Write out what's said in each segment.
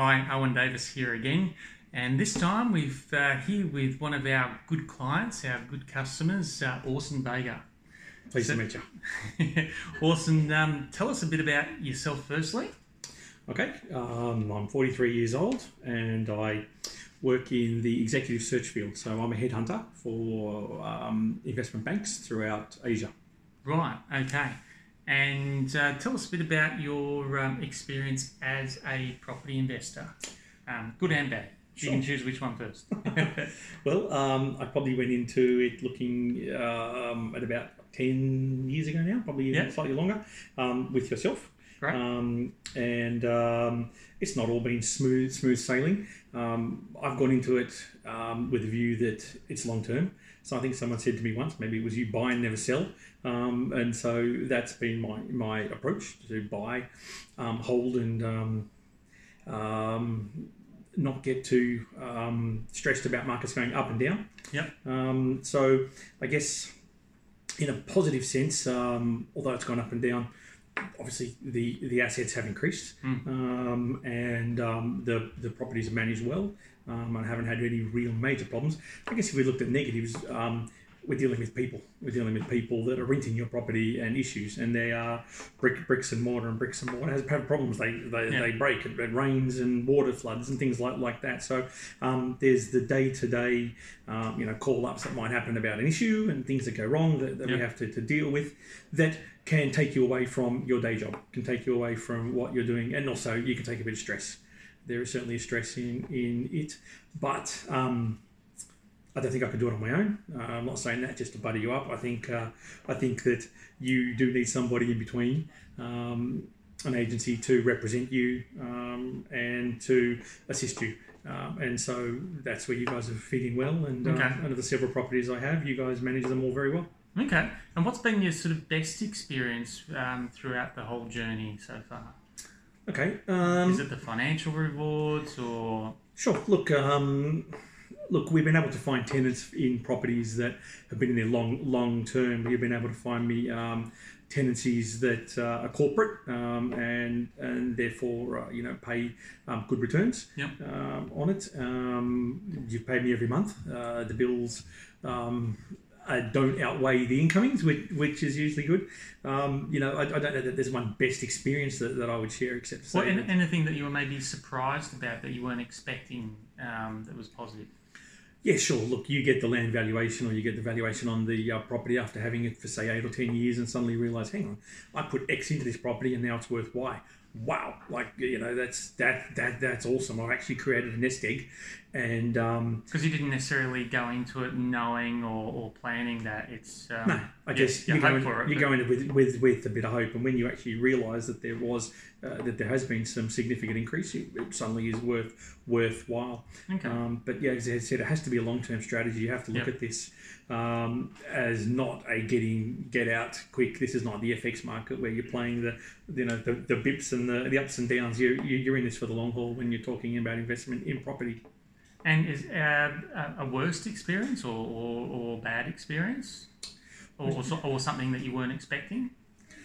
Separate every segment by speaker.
Speaker 1: Hi, Owen Davis here again. And this time we've uh, here with one of our good clients, our good customers, uh, Orson Baker.
Speaker 2: Pleased
Speaker 1: So-
Speaker 2: to meet you.
Speaker 1: Orson, um, tell us a bit about yourself firstly.
Speaker 2: Okay, um, I'm 43 years old and I work in the executive search field. So I'm a headhunter for um, investment banks throughout Asia.
Speaker 1: Right, okay. And uh, tell us a bit about your um, experience as a property investor, um, good and bad. You can choose which one first.
Speaker 2: Well, um, I probably went into it looking um, at about 10 years ago now, probably
Speaker 1: Yeah.
Speaker 2: slightly longer, um, with yourself. Um, and um, it's not all been smooth, smooth sailing. Um, I've gone into it um, with a view that it's long term. So I think someone said to me once, maybe it was you buy and never sell. Um, and so that's been my, my approach to buy, um, hold, and um, um, not get too um, stressed about markets going up and down.
Speaker 1: Yep.
Speaker 2: Um, so I guess in a positive sense, um, although it's gone up and down, obviously the, the assets have increased um, and um, the, the properties are managed well. Um, I haven't had any real major problems. I guess if we looked at negatives, um, we're dealing with people. We're dealing with people that are renting your property and issues, and they are brick, bricks and mortar and bricks and mortar has have problems. They they,
Speaker 1: Yeah.
Speaker 2: they break. It, it rains and water floods and things like like that. So um, there's the day to day, you know, call ups that might happen about an issue and things that go wrong that, that we have to, to deal with. That can take you away from your day job. Can take you away from what you're doing, and also you can take a bit of stress. There is certainly a stress in in it, but. Um, I don't think I could do it on my own. Uh, I'm not saying that just to butter you up. I think uh, I think that you do need somebody in between, um, an agency to represent you um, and to assist you. Um, and so that's where you guys are fitting well. And uh,
Speaker 1: Okay.
Speaker 2: out of the several properties I have, you guys manage them all very well.
Speaker 1: Okay. And what's been your sort of best experience um, throughout the whole journey so far?
Speaker 2: Okay. Um,
Speaker 1: Is it the financial rewards or
Speaker 2: Sure. Look, um, look, we've been able to find tenants in properties that have been in there long, long term. We've been able to find me um, tenancies that uh, are corporate um, and and therefore uh, you know pay um, good returns
Speaker 1: Yep.
Speaker 2: um, on it. Um, you pay me every month. Uh, the bills. Uh, don't outweigh the incomings, which, which is usually good. Um, you know, I, I don't know that there's one best experience that, that I would share, except to say
Speaker 1: what, an- anything that you were maybe surprised about that you weren't expecting um, that was positive?
Speaker 2: Yeah, sure. Look, you get the land valuation or you get the valuation on the uh, property after having it for, say, eight or 10 years and suddenly realize, hang on, I put X into this property and now it's worth Y. Wow. Like, you know, that's that that that's awesome. I've actually created a nest egg. And um,
Speaker 1: Because you didn't necessarily go into it knowing or, or planning that it's. Um,
Speaker 2: no, I guess
Speaker 1: you
Speaker 2: you, go in,
Speaker 1: for it,
Speaker 2: you go in it with, with, with a bit of hope. And when you actually realise that there was, uh, that there has been some significant increase, it, it suddenly is worth worthwhile.
Speaker 1: Okay.
Speaker 2: Um, but yeah, as I said, it has to be a long term strategy. You have to look
Speaker 1: Yep.
Speaker 2: at this um, as not a getting get out quick. This is not the FX market where you're playing the you know the, the pips and the, the ups and downs. You you- you're in this for the long haul when you're talking about investment in property.
Speaker 1: And is uh, a worst experience or, or, or bad experience? Or, or, or something that you weren't expecting?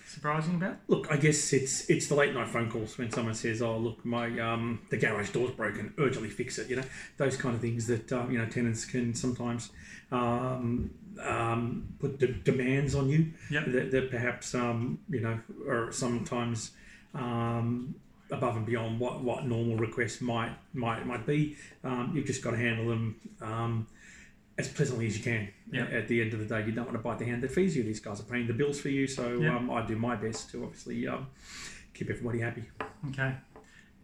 Speaker 1: Surprising about?
Speaker 2: Look, I guess it's it's the late night phone calls when someone says, "Oh, look, my um, the garage door's broken. Urgently fix it." You know, those kind of things that um, you know tenants can sometimes um, um, put de- demands on you
Speaker 1: Yep.
Speaker 2: that, that perhaps um, you know or sometimes um, above and beyond what, what normal requests might might might be. Um, you've just got to handle them. Um, as pleasantly as you can.
Speaker 1: Yeah.
Speaker 2: At the end of the day, you don't want to bite the hand that feeds you. These guys are paying the bills for you, so
Speaker 1: Yeah.
Speaker 2: um, I do my best to obviously um, keep everybody happy.
Speaker 1: Okay.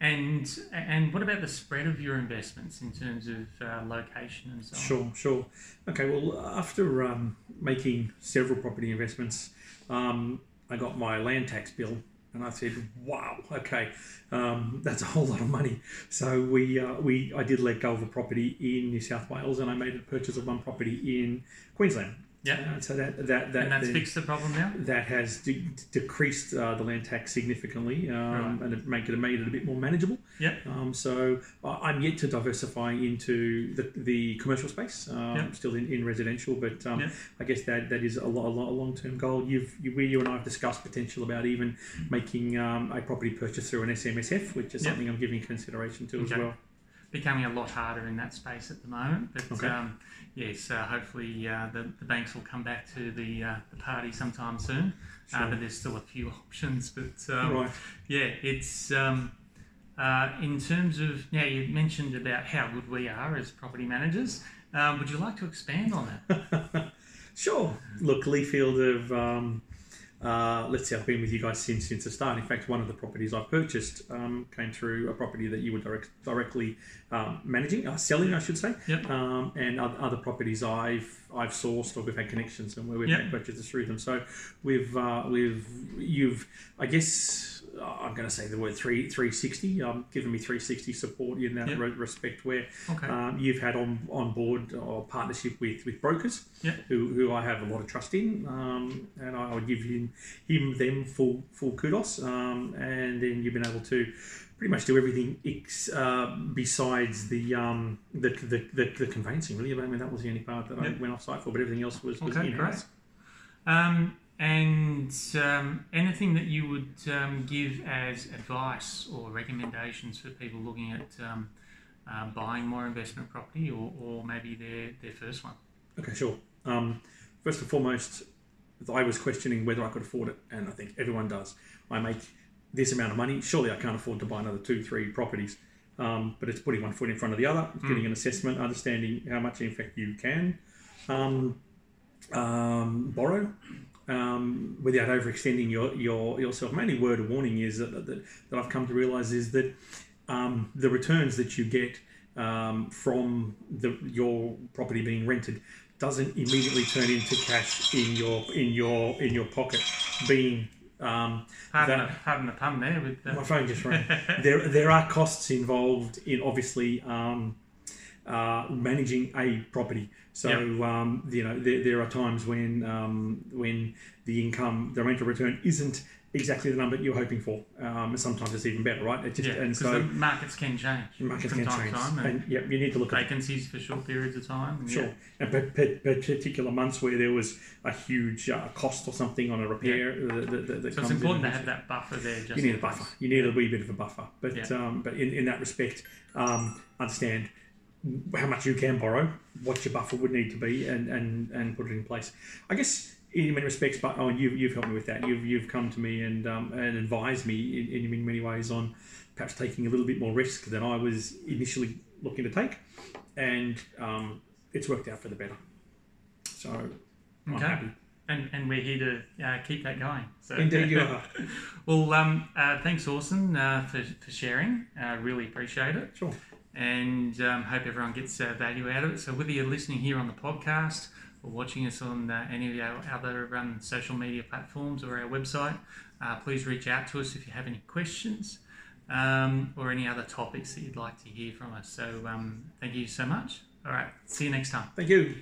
Speaker 1: And and what about the spread of your investments in terms of uh, location and so on?
Speaker 2: Sure, sure. Okay, well, after um, making several property investments, um, I got my land tax bill, and I said, "Wow, okay, um, that's a whole lot of money." So we uh, we I did let go of a property in New South Wales, and I made a purchase of one property in Queensland.
Speaker 1: Yeah.
Speaker 2: Uh, so that that that
Speaker 1: and that's
Speaker 2: then-
Speaker 1: fixed the problem now.
Speaker 2: that has de- decreased uh, the land tax significantly um, and it make it made it a bit more manageable.
Speaker 1: Yep.
Speaker 2: Um, so I'm yet to diversify into the, the commercial space. Um,
Speaker 1: Yep.
Speaker 2: Still in, in residential, but um. I guess that that is a, lo- a, lo- a long term goal. You've you, we, you and I have discussed potential about even making um, a property purchase through an SMSF, which is something I'm giving consideration to as well.
Speaker 1: Becoming a lot harder in that space at the moment, but
Speaker 2: Okay.
Speaker 1: um, yes, uh, hopefully uh, the, the banks will come back to the uh, the party sometime soon. Uh,
Speaker 2: Sure.
Speaker 1: but there's still a few options. But um,
Speaker 2: right.
Speaker 1: yeah, it's um, uh, in terms of now you mentioned about how good we are as property managers. Um, would you like to expand on that?
Speaker 2: Sure. Look, Leafield have. Uh, let's see, I've been with you guys since since the start. In fact, one of the properties I purchased um, came through a property that you were direct, directly um, managing, uh, selling, I should say.
Speaker 1: Yep.
Speaker 2: Um, and other, other properties I've I've sourced or we've had connections and where we've
Speaker 1: Yep.
Speaker 2: had purchases through them. So we've uh, we've you've I guess. Uh, I'm going to say the word three 360. Um, given me 360 support in that
Speaker 1: Yep.
Speaker 2: re- respect, where
Speaker 1: Okay.
Speaker 2: um, you've had on on board or partnership with with brokers
Speaker 1: Yep.
Speaker 2: who, who I have a lot of trust in, um, and I would give him him them full full kudos. Um, and then you've been able to pretty much do everything ex, uh, besides the, um, the, the the the conveyancing. Really, I mean that was the only part that I went off site for, but everything else was was
Speaker 1: Okay,
Speaker 2: in-house.
Speaker 1: great. Um, and um, anything that you would um, give as advice or recommendations for people looking at um, uh, buying more investment property or, or maybe their, their first one?
Speaker 2: Okay, sure. Um, first and foremost, I was questioning whether I could afford it, and I think everyone does. I make this amount of money. Surely I can't afford to buy another two, three properties. Um, but it's putting one foot in front of the other, it's getting an assessment, understanding how much, in fact, you can um, um, borrow um, without overextending your, your yourself. My only word of warning is that, that, that I've come to realise is that um, the returns that you get um, from the, your property being rented doesn't immediately turn into cash in your in your in your pocket. Being um,
Speaker 1: Pardon,
Speaker 2: That-
Speaker 1: the, pardon the pun there with
Speaker 2: my phone just rang. there there are costs involved in obviously um, uh, managing a property. So um, you know there, there are times when um, when the income, the rental return isn't exactly the number you're hoping for. Um, and sometimes it's even better, right? It just,
Speaker 1: yeah,
Speaker 2: and so
Speaker 1: markets can change
Speaker 2: markets
Speaker 1: from
Speaker 2: can
Speaker 1: time
Speaker 2: change.
Speaker 1: to time, and
Speaker 2: And yeah, you need to look at
Speaker 1: vacancies for short periods of time. and
Speaker 2: Sure.
Speaker 1: yeah.
Speaker 2: And pa- pa- pa- particular months where there was a huge uh, cost or something on a repair that, that, that, that
Speaker 1: So
Speaker 2: comes
Speaker 1: it's important
Speaker 2: in.
Speaker 1: to have that buffer there. Just
Speaker 2: you need a buffer. You need a wee bit of a buffer. But
Speaker 1: Yeah.
Speaker 2: um, but in, in that respect, um, understand how much you can borrow, what your buffer would need to be, and, and, and put it in place. I guess in many respects, but oh, you've, you've helped me with that. You've, you've come to me and um, and advised me in, in many ways on perhaps taking a little bit more risk than I was initially looking to take, and um, it's worked out for the better. So I'm
Speaker 1: Okay.
Speaker 2: happy.
Speaker 1: And, and we're here to uh, keep that going. So
Speaker 2: Indeed, you are.
Speaker 1: well, um, uh, thanks, Orson, uh, for, for sharing. Uh, really appreciate it.
Speaker 2: Sure.
Speaker 1: And um, hope everyone gets uh, value out of it. So whether you're listening here on the podcast or watching us on uh, any of our other um, social media platforms or our website, uh, please reach out to us if you have any questions um, or any other topics that you'd like to hear from us. So um, thank you so much. All right, see you next time.
Speaker 2: Thank you.